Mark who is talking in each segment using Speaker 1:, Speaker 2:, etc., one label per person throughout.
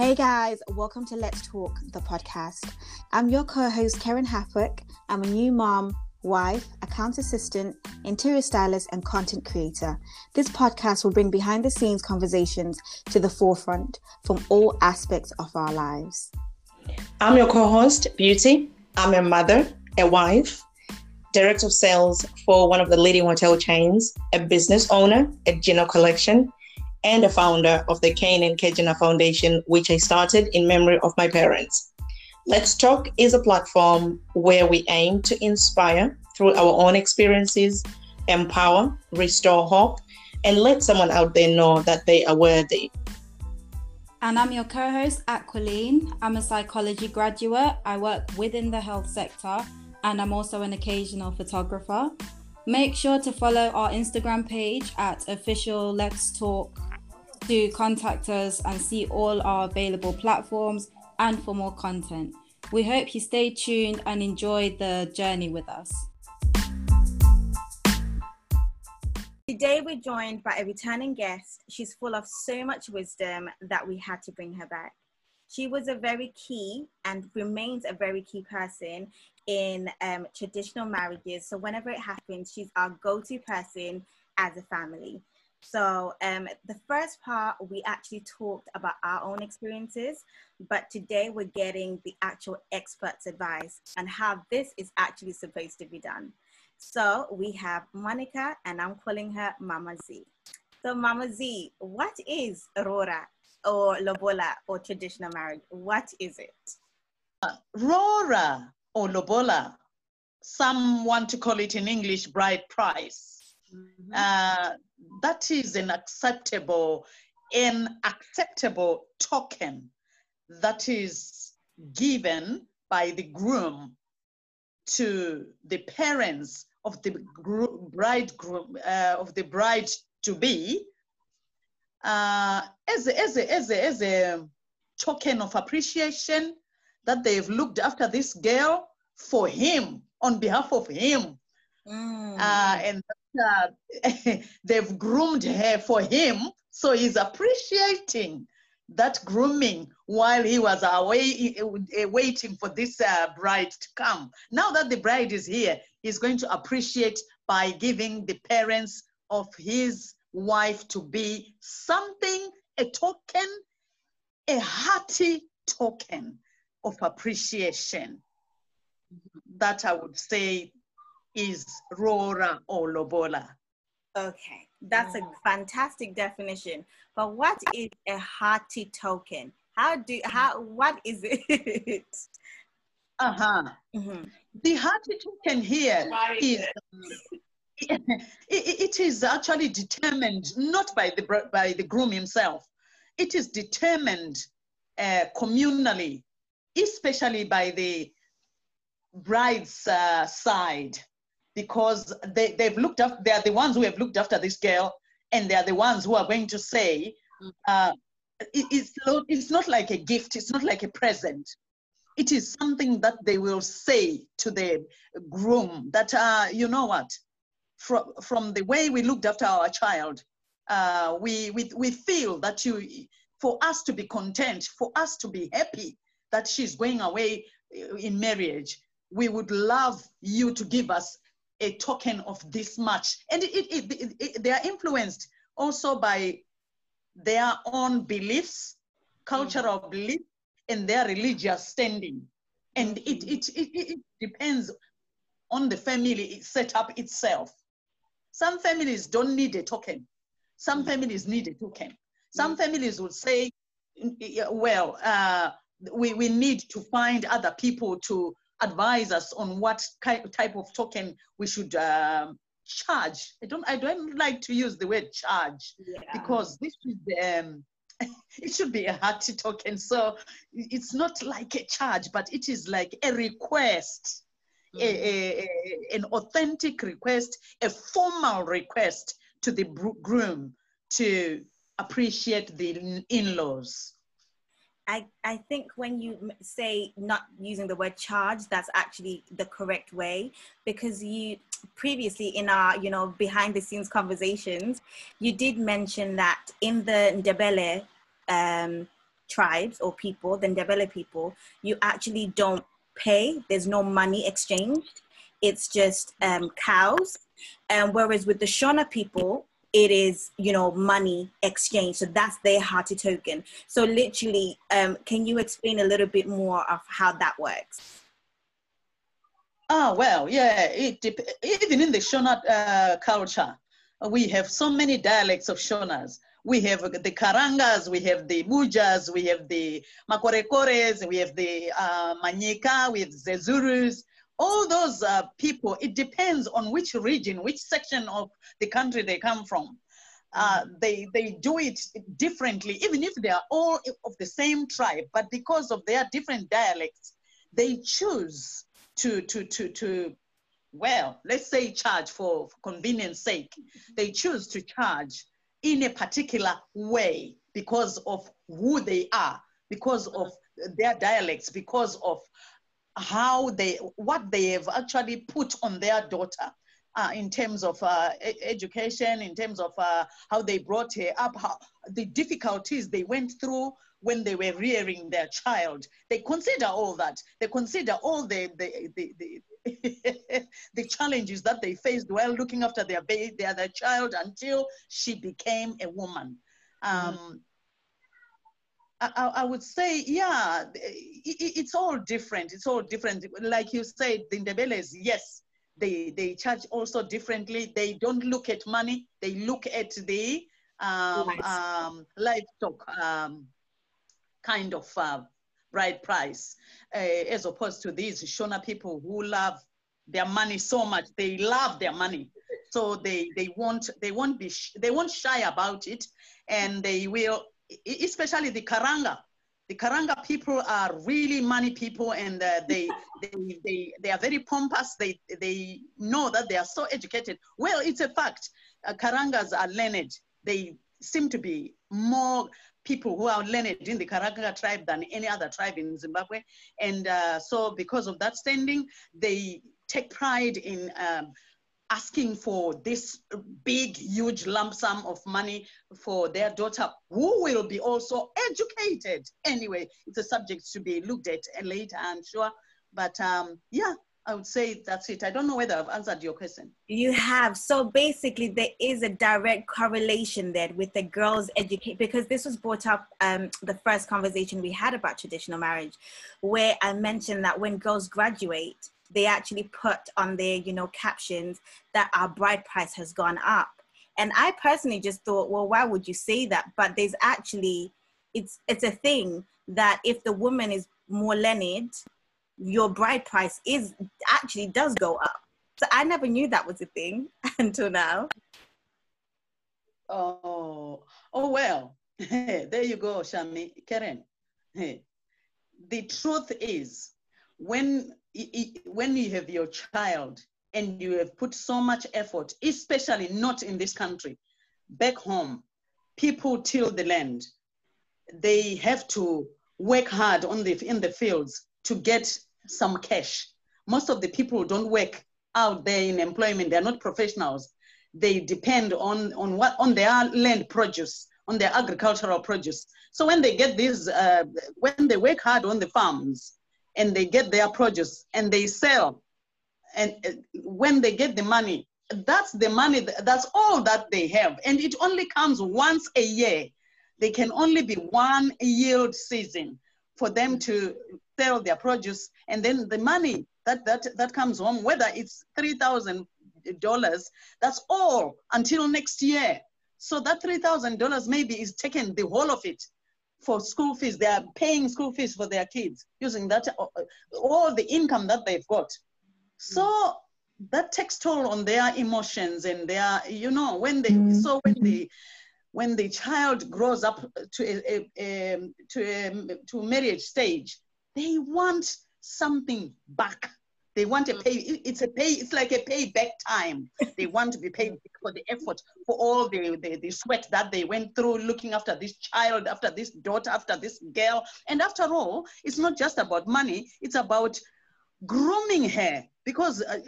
Speaker 1: Hey guys, welcome to Let's Talk, the podcast. I'm your co host, Karen Hapwick. I'm a new mom, wife, account assistant, interior stylist, and content creator. This podcast will bring behind the scenes conversations to the forefront from all aspects of our lives.
Speaker 2: I'm your co host, Beauty. I'm a mother, a wife, director of sales for one of the leading hotel chains, a business owner at Gino Collection, and a founder of the Kane and Kejina Foundation, which I started in memory of my parents. Let's Talk is a platform where we aim to inspire through our own experiences, empower, restore hope, and let someone out there know that they are worthy.
Speaker 3: And I'm your co host, Aquiline. I'm a psychology graduate. I work within the health sector, and I'm also an occasional photographer. Make sure to follow our Instagram page at official Let's Talk to contact us and see all our available platforms and for more content. We hope you stay tuned and enjoy the journey with us.
Speaker 1: Today, we're joined by a returning guest. She's full of so much wisdom that we had to bring her back. She was a very key and remains a very key person in um, traditional marriages. So, whenever it happens, she's our go to person as a family. So um, the first part, we actually talked about our own experiences, but today we're getting the actual expert's advice and how this is actually supposed to be done. So we have Monica, and I'm calling her Mama Z. So Mama Z, what is Rora or Lobola or traditional marriage? What is it?
Speaker 4: Uh, Rora or Lobola, some want to call it in English bride price Mm-hmm. Uh, that is an acceptable, an acceptable token that is given by the groom to the parents of the bridegroom uh, of the bride to be uh, as a, as a, as a, as a token of appreciation that they've looked after this girl for him on behalf of him mm. uh, and uh, they've groomed her for him, so he's appreciating that grooming while he was away uh, waiting for this uh, bride to come. Now that the bride is here, he's going to appreciate by giving the parents of his wife to be something, a token, a hearty token of appreciation. That I would say is Rora or Lobola.
Speaker 1: Okay, that's a fantastic definition. But what is a hearty token? How do how what is it?
Speaker 4: Uh-huh. Mm-hmm. The hearty token here is it, it is actually determined not by the by the groom himself. It is determined uh, communally, especially by the bride's uh, side because they, they've looked up, they're the ones who have looked after this girl, and they're the ones who are going to say, uh, it, it's, not, it's not like a gift, it's not like a present. It is something that they will say to the groom that, uh, you know what, from, from the way we looked after our child, uh, we, we, we feel that you, for us to be content, for us to be happy that she's going away in marriage, we would love you to give us a token of this much. And it, it, it, they are influenced also by their own beliefs, cultural mm-hmm. beliefs, and their religious standing. And it, it, it, it depends on the family setup itself. Some families don't need a token. Some mm-hmm. families need a token. Some mm-hmm. families will say, well, uh, we, we need to find other people to advise us on what type of token we should um, charge. I don't, I don't like to use the word charge yeah. because this is, um, it should be a hearty token. So it's not like a charge, but it is like a request, mm-hmm. a, a, an authentic request, a formal request to the groom to appreciate the in-laws.
Speaker 1: I, I think when you say not using the word charge, that's actually the correct way because you previously in our, you know, behind the scenes conversations, you did mention that in the Ndebele um, tribes or people, the Ndebele people, you actually don't pay. There's no money exchanged. It's just um, cows. And whereas with the Shona people, it is you know money exchange. So that's their hati token. So literally um, can you explain a little bit more of how that works?
Speaker 4: Ah well yeah it, even in the shona uh, culture we have so many dialects of shonas. We have the karangas we have the bujas we have the makorekores we have the uh, manyika we have the zurus all those uh, people, it depends on which region, which section of the country they come from. Uh, mm-hmm. they, they do it differently, even if they are all of the same tribe, but because of their different dialects, they choose to, to, to, to well, let's say charge for, for convenience sake. They choose to charge in a particular way because of who they are, because of their dialects, because of how they, what they have actually put on their daughter uh, in terms of uh, education, in terms of uh, how they brought her up, how, the difficulties they went through when they were rearing their child. They consider all that. They consider all the, the, the, the, the challenges that they faced while looking after their baby, their, their child until she became a woman. Um, mm I, I, would say, yeah, it, it's all different. It's all different. Like you said, the Ndebeles, yes, they, they charge also differently. They don't look at money. They look at the um, nice. um, livestock um, kind of uh, right price, uh, as opposed to these Shona people who love their money so much. They love their money. So they, they won't they won't be they won't shy about it, and they will especially the Karanga. The Karanga people are really money people and uh, they, they, they, they are very pompous. They, they know that they are so educated. Well, it's a fact. Uh, Karangas are learned. They seem to be more people who are learned in the Karanga tribe than any other tribe in Zimbabwe. And uh, so because of that standing, they take pride in um, asking for this big, huge lump sum of money for their daughter, who will be also educated. Anyway, it's a subject to be looked at later, I'm sure. But um, yeah, I would say that's it. I don't know whether I've answered your question.
Speaker 1: You have. So basically, there is a direct correlation there with the girls' education because this was brought up um, the first conversation we had about traditional marriage, where I mentioned that when girls graduate, they actually put on their, you know, captions that our bride price has gone up. And I personally just thought, well, why would you say that? But there's actually, it's it's a thing that if the woman is more learned, your bride price is actually does go up. So I never knew that was a thing until now.
Speaker 4: Oh, oh well. there you go, Shami. Karen. The truth is, when when you have your child and you have put so much effort, especially not in this country, back home, people till the land. They have to work hard on the, in the fields to get some cash. Most of the people don't work out there in employment. They're not professionals. They depend on, on, what, on their land produce, on their agricultural produce. So when they get these, uh, when they work hard on the farms, and they get their produce and they sell. And uh, when they get the money, that's the money, that's all that they have. And it only comes once a year. They can only be one yield season for them to sell their produce. And then the money that, that, that comes home, whether it's $3,000, that's all until next year. So that $3,000 maybe is taken, the whole of it, for school fees. They are paying school fees for their kids using that uh, all the income that they've got. So that takes toll on their emotions and their, you know, when they mm-hmm. so when the when the child grows up to a, a, a to a to a marriage stage, they want something back they want to pay, it's a pay, it's like a payback time. They want to be paid for the effort, for all the, the, the sweat that they went through looking after this child, after this daughter, after this girl. And after all, it's not just about money, it's about grooming her because uh,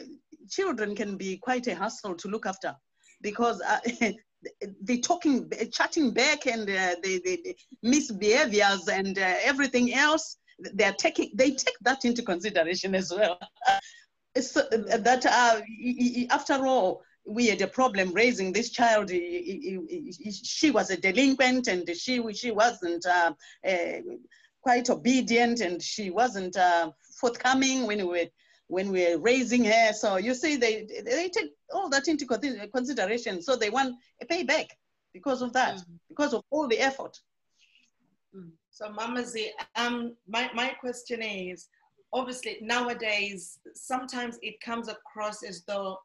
Speaker 4: children can be quite a hassle to look after because uh, the talking, chatting back and uh, the, the, the, misbehaviors and uh, everything else, they are taking, they take that into consideration as well. so that uh, after all, we had a problem raising this child. She was a delinquent and she, she wasn't uh, uh, quite obedient and she wasn't uh, forthcoming when we were when we're raising her. So you see, they, they take all that into consideration. So they want a payback because of that, mm. because of all the effort.
Speaker 5: Mm. So Mama Z, um, my, my question is, obviously nowadays, sometimes it comes across as though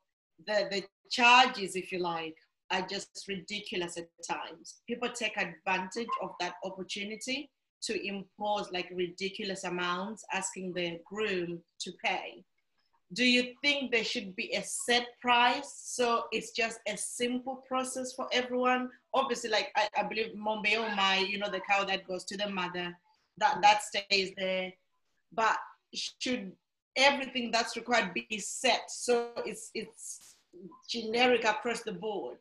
Speaker 5: the, the charges, if you like, are just ridiculous at times. People take advantage of that opportunity to impose like ridiculous amounts, asking the groom to pay do you think there should be a set price? So it's just a simple process for everyone. Obviously like i, I believe mombeo my you know the cow that goes to the mother that that stays there. But should everything that's required be set? So it's it's generic across the board.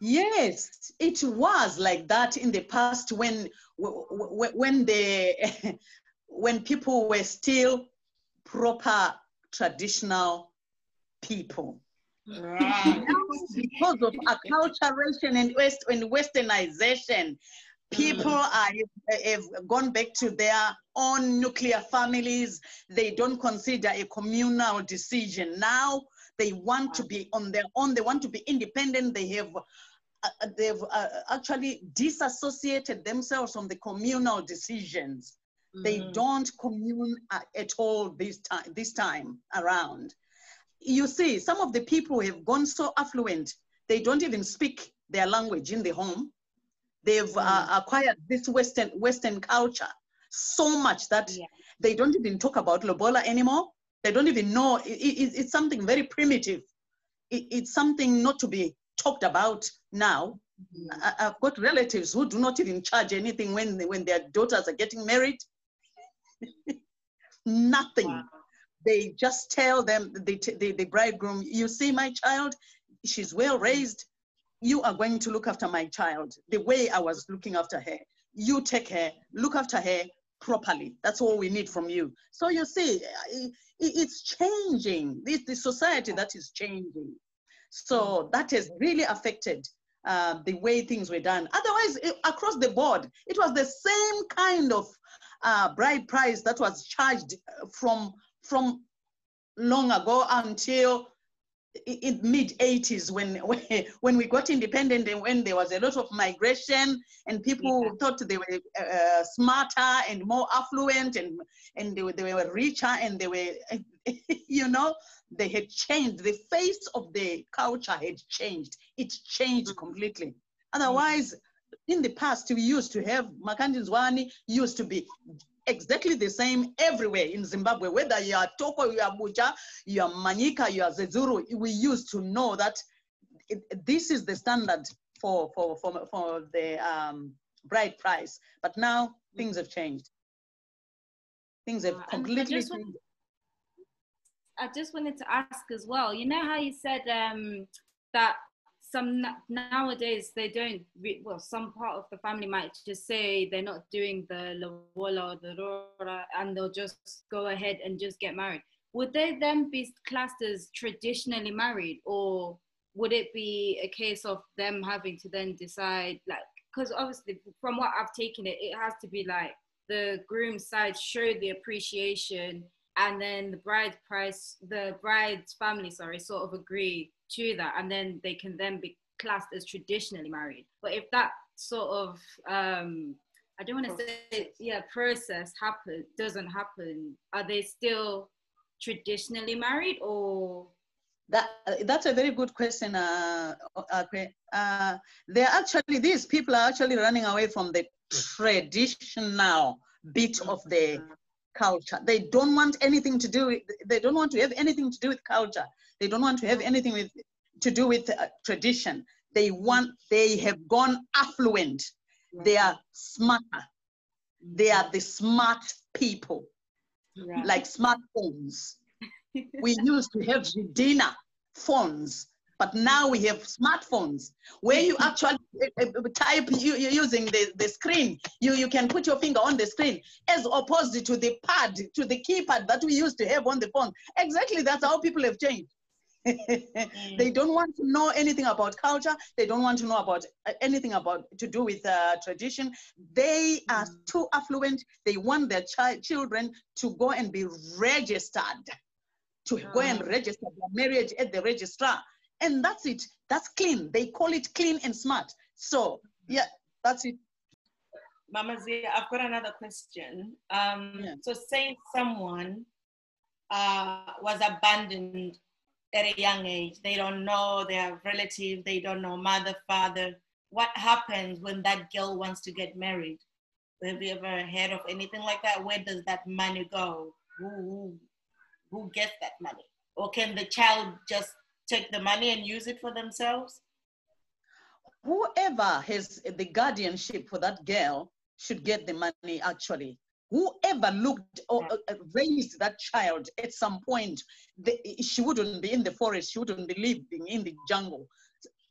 Speaker 4: Yes it was like that in the past when when the when people were still proper traditional people. Right. because of acculturation and, West, and westernization, people mm. are, have gone back to their own nuclear families. They don't consider a communal decision. Now they want to be on their own. They want to be independent. They have uh, they've uh, actually disassociated themselves from the communal decisions. They mm. don't commune at all this time, this time around. You see, some of the people have gone so affluent, they don't even speak their language in the home. They've uh, mm. uh, acquired this Western, Western culture so much that yeah. they don't even talk about Lobola anymore. They don't even know. It, it, it's something very primitive. It, it's something not to be talked about now. Mm-hmm. I, have got relatives who do not even charge anything when, they, when their daughters are getting married. Nothing. Wow. They just tell them, the, the, the bridegroom, you see my child, she's well raised. You are going to look after my child the way I was looking after her. You take her, look after her properly. That's all we need from you. So you see, it's changing. This the society that is changing. So that has really affected uh, the way things were done. Otherwise, it, across the board, it was the same kind of uh, bride price that was charged from, from long ago until in mid 80s when, when when we got independent and when there was a lot of migration and people yeah. thought they were uh, smarter and more affluent and and they were, they were richer and they were you know they had changed the face of the culture had changed it changed mm-hmm. completely otherwise in the past, we used to have Makanjinzwani used to be exactly the same everywhere in Zimbabwe, whether you are Toko, you are Bucha, you are Manyika, you are Zezuru, we used to know that it, this is the standard for, for, for, for the um, bride price. But now things have changed. Things have completely
Speaker 3: I just, wanted, I just wanted to ask as well, you know how you said um, that some nowadays they don't well some part of the family might just say they're not doing the lobola or the rora and they'll just go ahead and just get married. Would they then be classed as traditionally married or would it be a case of them having to then decide like because obviously from what i've taken it it has to be like the groom side show the appreciation and then the bride price the bride's family sorry sort of agree to that and then they can then be classed as traditionally married. But if that sort of um i don't want to say yeah process happen doesn't happen are they still traditionally married or?
Speaker 4: That that's a very good question uh, uh, uh, they're actually these people are actually running away from the traditional bit of the culture they don't want anything to do with they don't want to have anything to do with culture they don't want to have anything with, to do with uh, tradition. They want, they have gone affluent. Right. They are smarter. They are the smart people, right. like smartphones. we used to have dinner phones. But now we have smartphones where you actually type you, you're using the, the screen. You, you can put your finger on the screen as opposed to the pad, to the keypad that we used to have on the phone. Exactly, that's how people have changed. they don't want to know anything about culture. They don't want to know about uh, anything about to do with uh, tradition. They are mm. too affluent. They want their child children to go and be registered, to go and ah. register their marriage at the registrar and that's it. That's clean. They call it clean and smart. So yeah, that's it.
Speaker 5: Mama Zia, I've got another question. Um, yeah. So say someone uh, was abandoned at a young age, they don't know their relative, they don't know mother, father. What happens when that girl wants to get married? Have you ever heard of anything like that? Where does that money go? Who, who, who gets that money? Or can the child just take the money and use it for themselves?
Speaker 4: Whoever has the guardianship for that girl should get the money actually. Whoever looked or uh, raised that child at some point, she wouldn't be in the forest, she wouldn't be living in the jungle.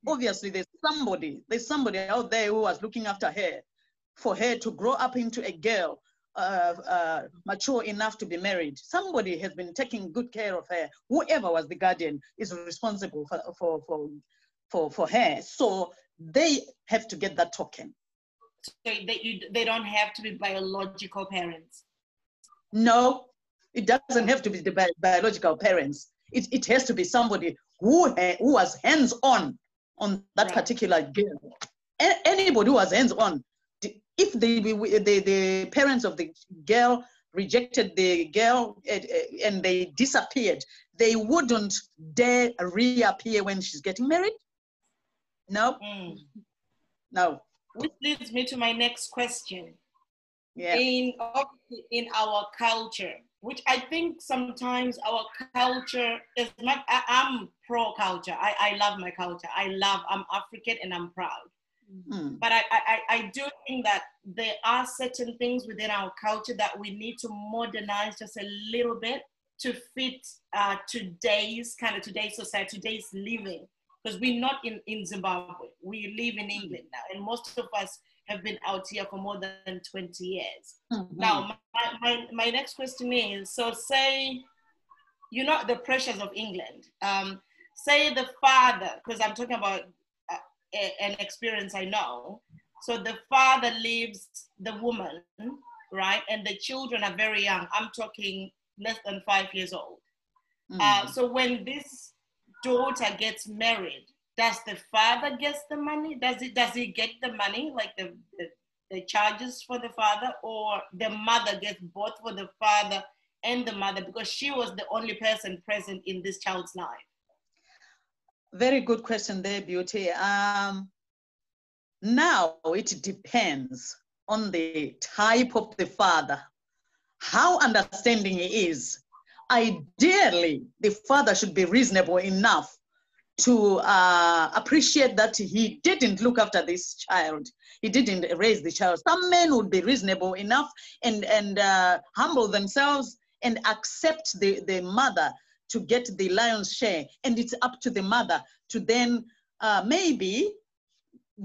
Speaker 4: Obviously, there's somebody, there's somebody out there who was looking after her for her to grow up into a girl uh, uh, mature enough to be married. Somebody has been taking good care of her. Whoever was the guardian is responsible for, for, for, for, for her. So they have to get that token.
Speaker 5: So they, you, they don't have to be biological parents?
Speaker 4: No, it doesn't have to be the bi biological parents. It, it has to be somebody who, who was hands-on on that right. particular girl. A anybody who was hands-on if the, the, the parents of the girl rejected the girl eh, eh, and they disappeared, they wouldn't dare reappear when she's getting married? No? Mm. No.
Speaker 5: Which leads me to my next question.
Speaker 4: Yeah.
Speaker 5: In, in our culture, which I think sometimes our culture is not, I, am pro culture. I, I love my culture. I love, I'm African and I'm proud. Mm. But I, I, I do think that there are certain things within our culture that we need to modernize just a little bit to fit uh, today's kind of today's society, today's living. Because we're not in, in Zimbabwe, we live in England now, and most of us have been out here for more than 20 years. Mm-hmm. Now, my, my, my next question is so, say, you know, the pressures of England. Um, say the father, because I'm talking about a, an experience I know. So the father leaves the woman, right? And the children are very young. I'm talking less than five years old. Mm. Uh, so when this daughter gets married, does the father get the money? Does it does he get the money, like the, the, the charges for the father, or the mother gets both for the father and the mother because she was the only person present in this child's life?
Speaker 4: Very good question there, Beauty. Um, now it depends on the type of the father, how understanding he is. Ideally, the father should be reasonable enough to uh, appreciate that he didn't look after this child. He didn't raise the child. Some men would be reasonable enough and, and uh, humble themselves and accept the, the mother to get the lion's share. And it's up to the mother to then uh, maybe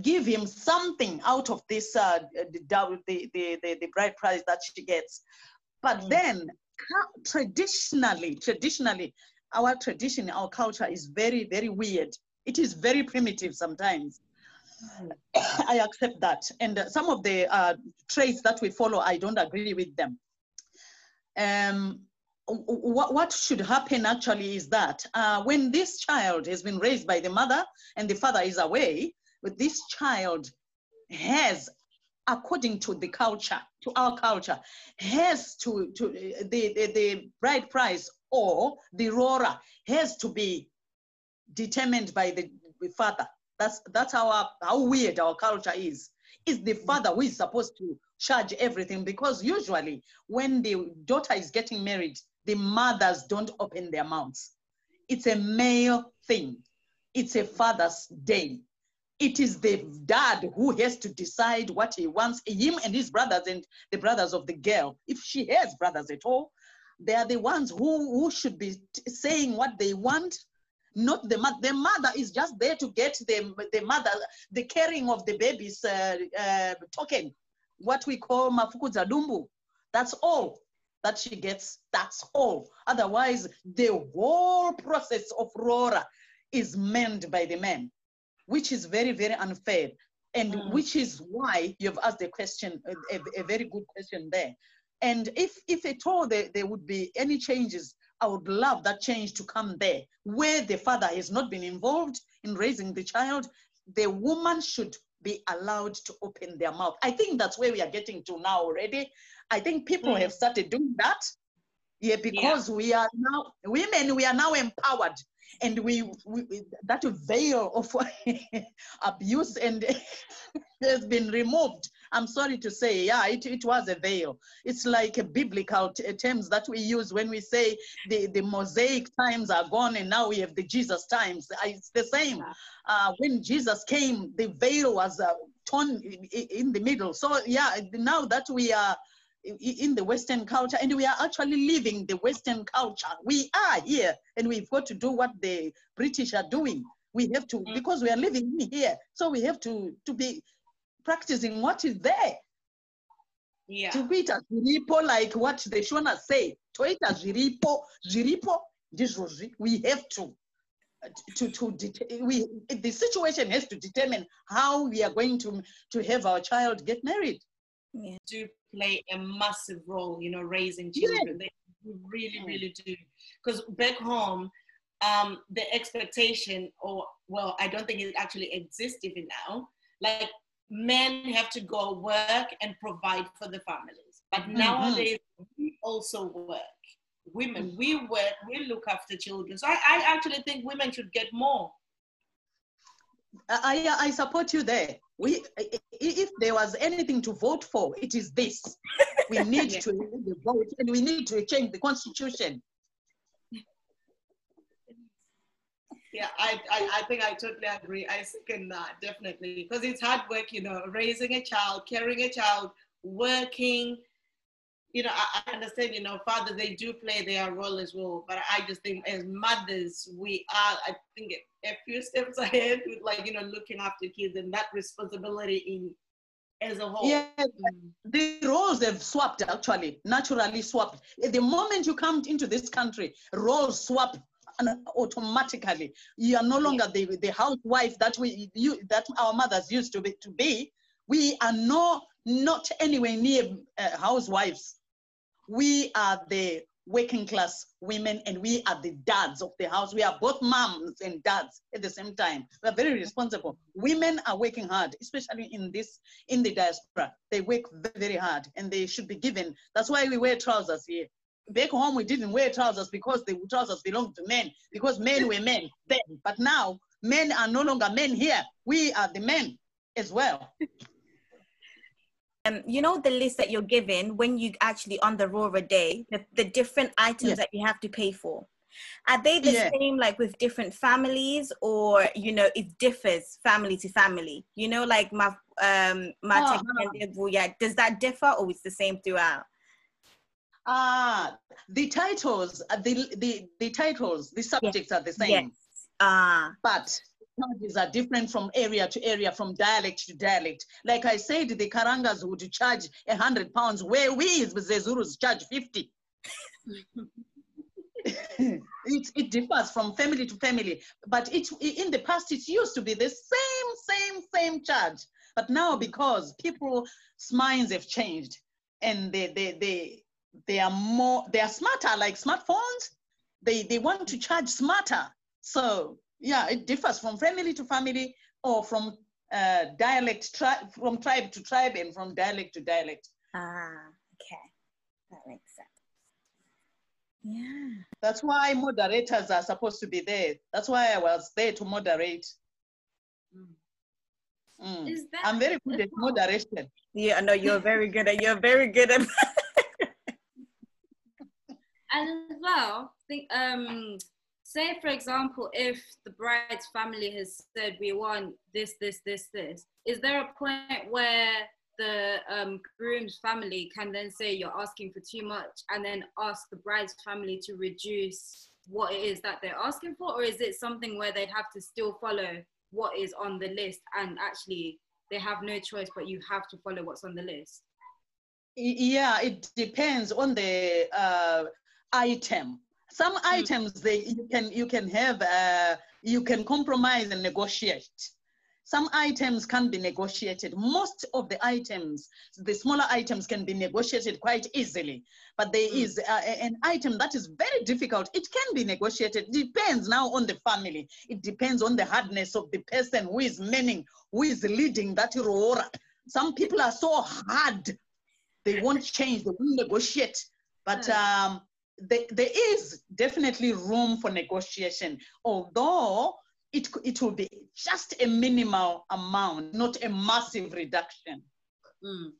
Speaker 4: give him something out of this uh, the, the, the, the, bride price that she gets. But mm. then traditionally, traditionally, our tradition, our culture is very, very weird. It is very primitive sometimes. I accept that. And uh, some of the uh, traits that we follow, I don't agree with them. Um, what, what should happen actually is that uh, when this child has been raised by the mother and the father is away, but this child has, according to the culture, to our culture, has to, to the, the, the bride price or the rora has to be determined by the, the father. That's, that's how, how weird our culture is. Is the mm-hmm. father who is supposed to charge everything because usually when the daughter is getting married, the mothers don't open their mouths. It's a male thing. It's a Father's Day. It is the dad who has to decide what he wants, him and his brothers and the brothers of the girl. If she has brothers at all, they are the ones who, who should be saying what they want not the mother. The mother is just there to get the, the mother, the caring of the baby's uh, uh, token, what we call mafukidza dumbu. That's all that she gets. That's all. Otherwise, the whole process of Rora is manned by the men, which is very, very unfair. And mm. which is why you've asked a question, a, a, very good question there. And if, if at all there, there would be any changes, I would love that change to come there, where the father has not been involved in raising the child. The woman should be allowed to open their mouth. I think that's where we are getting to now already. I think people mm. have started doing that. Yeah, because yeah. we are now women, we are now empowered and we, we that veil of abuse and has been removed. I'm sorry to say yeah it, it was a veil. It's like a biblical t- terms that we use when we say the, the mosaic times are gone and now we have the jesus times. It's the same. Uh, when jesus came the veil was uh, torn in the middle. So yeah now that we are in the Western culture, and we are actually living the Western culture. We are here, and we've got to do what the British are doing. We have to, mm. because we are living here, so we have to, to be practicing what is there.
Speaker 5: Yeah.
Speaker 4: As zviripo, like what the Shona say, to it as zviripo, zviripo, we have to to to we the situation has to determine how we are going to to have our child get married
Speaker 5: yeah. do play a massive role, you know, raising children. Yeah. They really, really do. Because back home, um, the expectation, or well, I don't think it actually exists even now. Like men have to go work and provide for the families, but mm-hmm. nowadays we also work. Women, we work, we look after children. So I, I actually think women should get more.
Speaker 4: I, I support you there. We if there was anything to vote for it is this. We need to vote and we need to change the constitution.
Speaker 5: Yeah I, I, I think i totally agree. I second that definitely. Because it's hard work you know raising a child carrying a child working you know, I, I, understand, you know, fathers, they do play their role as well. But I just think as mothers, we are, I think, a few steps ahead with like, you know, looking after kids and that responsibility in as a whole.
Speaker 4: Yeah, the roles have swapped actually, naturally swapped. The moment you come into this country, roles swap automatically. You are no longer the, the housewife that we you that our mothers used to be to be. We are no not anywhere near uh, housewives we are the working class women and we are the dads of the house. We are both moms and dads at the same time. We are very responsible. Women are working hard, especially in this, in the diaspora. They work very, hard and they should be given. That's why we wear trousers here. Back home, we didn't wear trousers because the trousers belonged to men, because men were men then. But now, men are no longer men here. We are the men as well
Speaker 1: um, you know the list that you're given when you actually on the Rora day, the, the different items yeah. that you have to pay for. Are they the yeah. same like with different families, or you know it differs family to family? You know, like my um my oh, yeah, does that differ or it's the same throughout?
Speaker 4: Ah, uh, the titles, the the the titles, the subjects yes. are the same.
Speaker 1: Yes. Ah, uh,
Speaker 4: but charges are different from area to area, from dialect to dialect. Like I said, the Karangas would charge a hundred pounds, where we the Zulus charge 50. it, it differs from family to family, but it, in the past it used to be the same, same, same charge. But now because people's minds have changed and they, they, they, they are more, they are smarter like smartphones, they, they want to charge smarter. So yeah, it differs from family to family or from uh, dialect, tri- from tribe to tribe and from dialect to dialect.
Speaker 1: Ah, okay. That makes sense. Yeah.
Speaker 4: That's why moderators are supposed to be there. That's why I was there to moderate. Mm. Mm. I'm very good at moderation.
Speaker 1: Yeah, no, you're very good at you're very good at
Speaker 3: and as well, think um say for example if the bride's family has said we want this this this this is there a point where the um, groom's family can then say you're asking for too much and then ask the bride's family to reduce what it is that they're asking for, or is it something where they'd have to still follow what is on the list and actually they have no choice but you have to follow what's on the list?
Speaker 4: Yeah, it depends on the uh, item. Some mm. items they you can you can have uh, you can compromise and negotiate. Some items can be negotiated. Most of the items, the smaller items can be negotiated quite easily. But there mm. is uh, an item that is very difficult. It can be negotiated. Depends now on the family. It depends on the hardness of the person who is manning, who is leading that role. Some people are so hard they won't change, they won't negotiate. But hmm. um, they, there is definitely room for negotiation, although it, it will be just a minimal amount, not a massive reduction. Mm.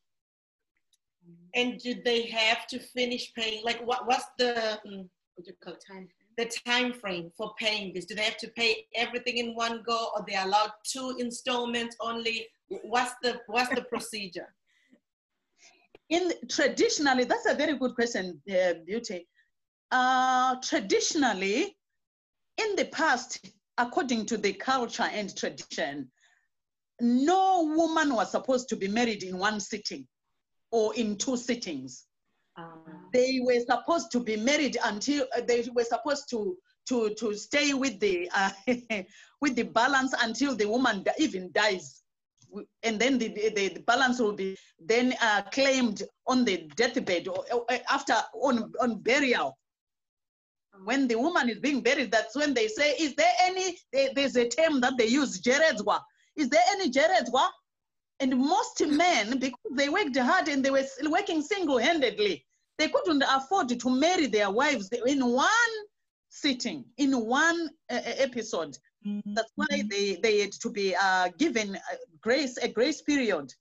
Speaker 5: And do they have to finish paying? Like, what, what's the mm, what do you call time? The time frame for paying this? Do they have to pay everything in one go, or they allowed two installments only? What's the what's the procedure?
Speaker 4: in traditionally, that's a very good question, uh, Beauty. Uh, traditionally, in the past, according to the culture and tradition, no woman was supposed to be married in one sitting or in two sittings. Um. They were supposed to be married until uh, they were supposed to to to stay with the uh, with the balance until the woman even dies and then the, the, the, balance will be then uh, claimed on the deathbed or, or after on, on burial. When the woman is being buried, that's when they say, is there any, there's a term that they use, jeredzwa. Is there any jeredzwa? And most men, because they worked hard and they were working single-handedly, they couldn't afford to marry their wives in one sitting, in one uh, episode. That's why mm-hmm. they, they had to be uh, given a grace, a grace period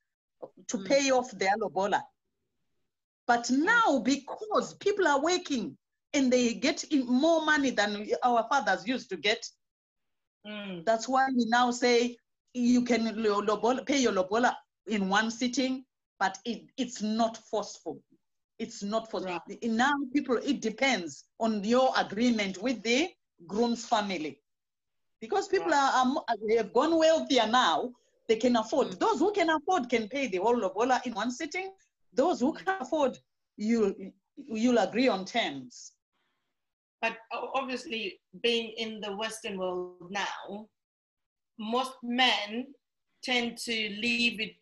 Speaker 4: to mm. pay off their lobola. But now, because people are working and they get more money than our fathers used to get, mm. that's why we now say you can pay your lobola in one sitting, but it, it's not forceful. It's not forceful. Right. Now, people, it depends on your agreement with the groom's family because people are, are have gone wealthier now. They can afford. Mm. Those who can afford can pay the whole of Ola in one sitting. Those who can afford, you you'll agree on terms.
Speaker 5: But obviously, being in the Western world now, most men tend to leave it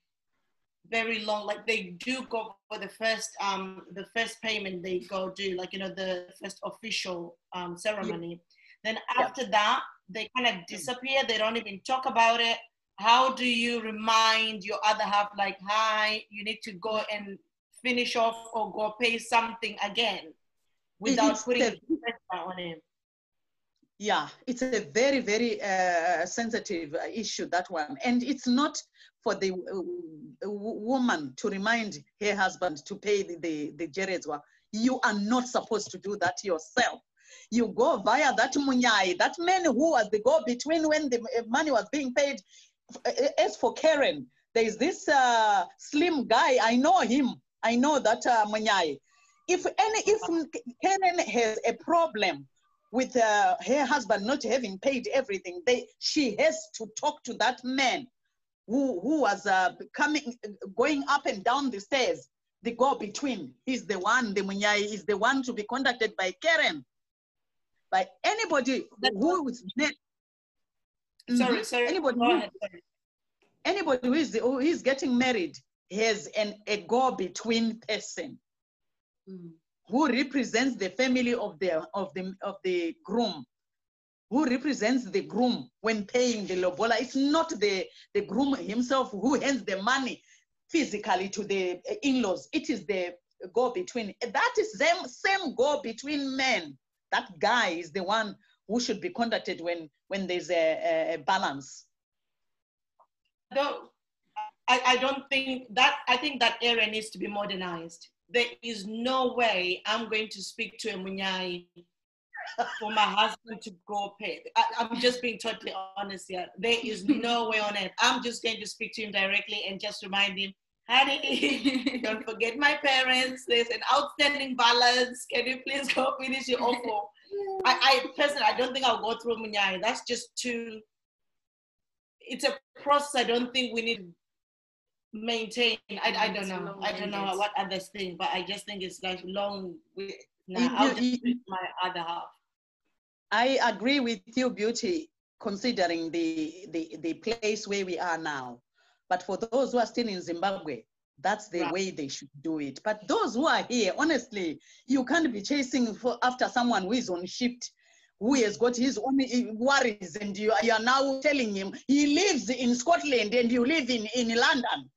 Speaker 5: very long. Like they do go for the first um the first payment they go do, like you know the first official um ceremony. Yeah. Then after yeah. that, they kind of disappear. They don't even talk about it. How do you remind your other half, like, hi, you need to go and finish off or go pay something again without it's putting pressure on him?
Speaker 4: Yeah, it's a very, very uh, sensitive issue, that one. And it's not for the uh, woman to remind her husband to pay the, the, the You are not supposed to do that yourself you go via that munyai, that man who was the go-between when the money was being paid. As for Karen, there is this uh, slim guy, I know him, I know that uh, munyai. If any, if Karen has a problem with uh, her husband not having paid everything, they, she has to talk to that man who, who was uh, coming, going up and down the stairs, the go-between. He's the one, the munyai is the one to be contacted by Karen by anybody who is
Speaker 5: sorry, mm-hmm. sorry.
Speaker 4: Anybody, who, anybody who is, who is getting married has an a go-between person who represents the family of the of the of the groom, who represents the groom when paying the lobola. It's not the the groom himself who hands the money physically to the in-laws. It is the go-between. That is same same go-between men that guy is the one who should be contacted when, when there's a, a balance.
Speaker 5: No, I, I don't think that, I think that area needs to be modernized. There is no way I'm going to speak to a Munyai for my husband to go pay. I, am just being totally honest here. There is no way on it. I'm just going to speak to him directly and just remind him, honey, don't forget my parents. There's an outstanding balance. Can you please go finish your offer? I, I personally, I don't think I'll go through Munyai. That's just too. It's a process. I don't think we need maintain. I, I don't know. I don't know what others think, but I just think it's like long. Now I'll just my other half.
Speaker 4: I agree with you, Beauty, considering the, the the place where we are now. But for those who are still in Zimbabwe, that's the right. way they should do it. But those who are here, honestly, you can't be chasing for, after someone who is on shift, who has got his own eh, worries, and you, you are now telling him he lives in Scotland and you live in, in London.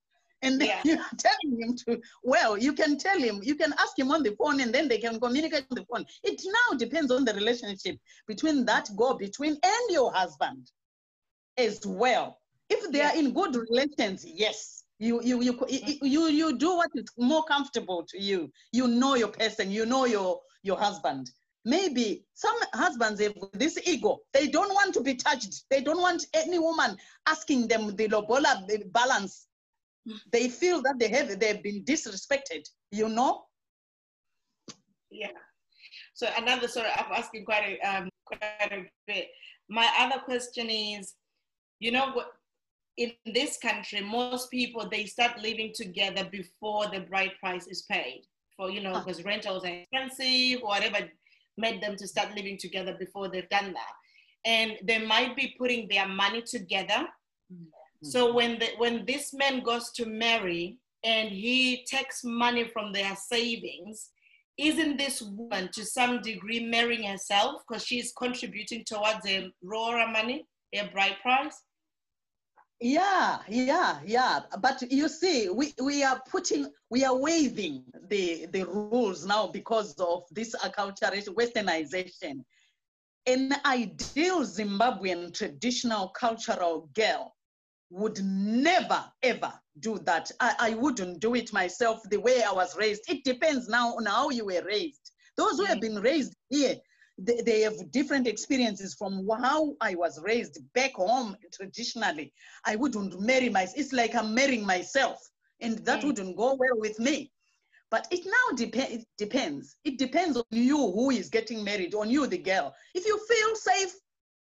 Speaker 4: And then yeah. you're telling him to, well, you can tell him, you can ask him on the phone and then they can communicate on the phone. It now depends on the relationship between that go between and your husband as well. If they yeah. are in good relations, yes, you you you mm-hmm. you you do what is more comfortable to you you know your person you know your your husband maybe some husbands have this ego they don't want to be touched they don't want any woman asking them the lobola balance they feel that they have they've been disrespected you know
Speaker 5: yeah so another sorry i'm asking quite a um quite a bit my other question is you know what in this country, most people they start living together before the bride price is paid. For you know, because rentals are expensive, whatever made them to start living together before they've done that. And they might be putting their money together. Mm-hmm. So when the when this man goes to marry and he takes money from their savings, isn't this woman to some degree marrying herself because she's contributing towards the roora money, their bride price?
Speaker 4: Yeah, yeah, yeah. But you see, we, we are putting, we are waiving the, the rules now because of this acculturation, westernization. An ideal Zimbabwean traditional cultural girl would never, ever do that. I, I wouldn't do it myself the way I was raised. It depends now on how you were raised. Those who have been raised here, they, they have different experiences from how I was raised back home traditionally. I wouldn't marry myself. It's like I'm marrying myself, and that mm. wouldn't go well with me. But it now dep- it depends. It depends on you who is getting married, on you, the girl. If you feel safe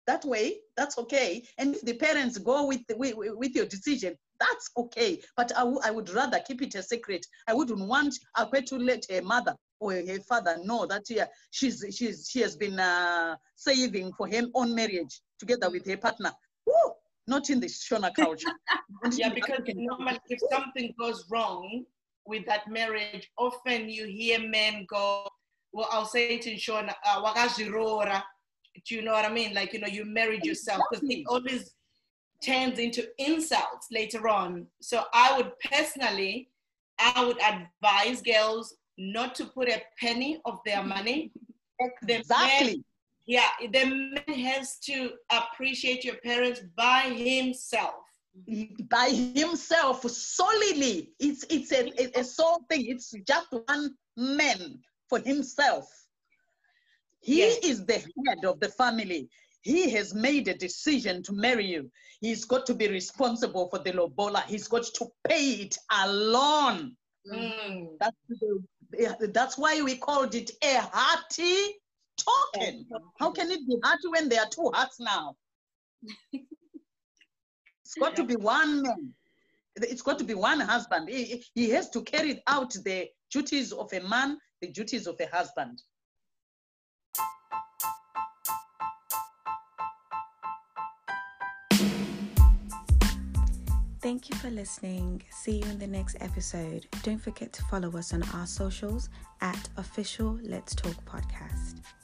Speaker 4: that way, that's okay. And if the parents go with, with, with your decision, that's okay. But I, would rather keep it a secret. I wouldn't want Akwe to let her mother or her father know that yeah, she's, she's, she has been uh, saving for him on marriage together with her partner. Woo! Not in the Shona culture.
Speaker 5: yeah, because normally if something goes wrong with that marriage, often you hear men go, well, I'll say it in Shona, uh, do you know what I mean? Like, you know, you married yourself because it always turns into insults later on. So I would personally, I would advise girls not to put a penny of their money.
Speaker 4: Exactly.
Speaker 5: Man, yeah, the man has to appreciate your parents by himself. Mm-hmm.
Speaker 4: By himself solely. It's it's a, a, a sole thing. It's just one man for himself. He yes. is the head of the family. He has made a decision to marry you. He's got to be responsible for the lobola. He's got to pay it alone. Mm. That's the that's why we called it a hearty token. How can it be hearty when there are two hearts now? it's got to be one man. It's got to be one husband. He, he has to carry out the duties of a man, the duties of a husband.
Speaker 1: Thank you for listening. See you in the next episode. Don't forget to follow us on our socials at official Let's Talk Podcast.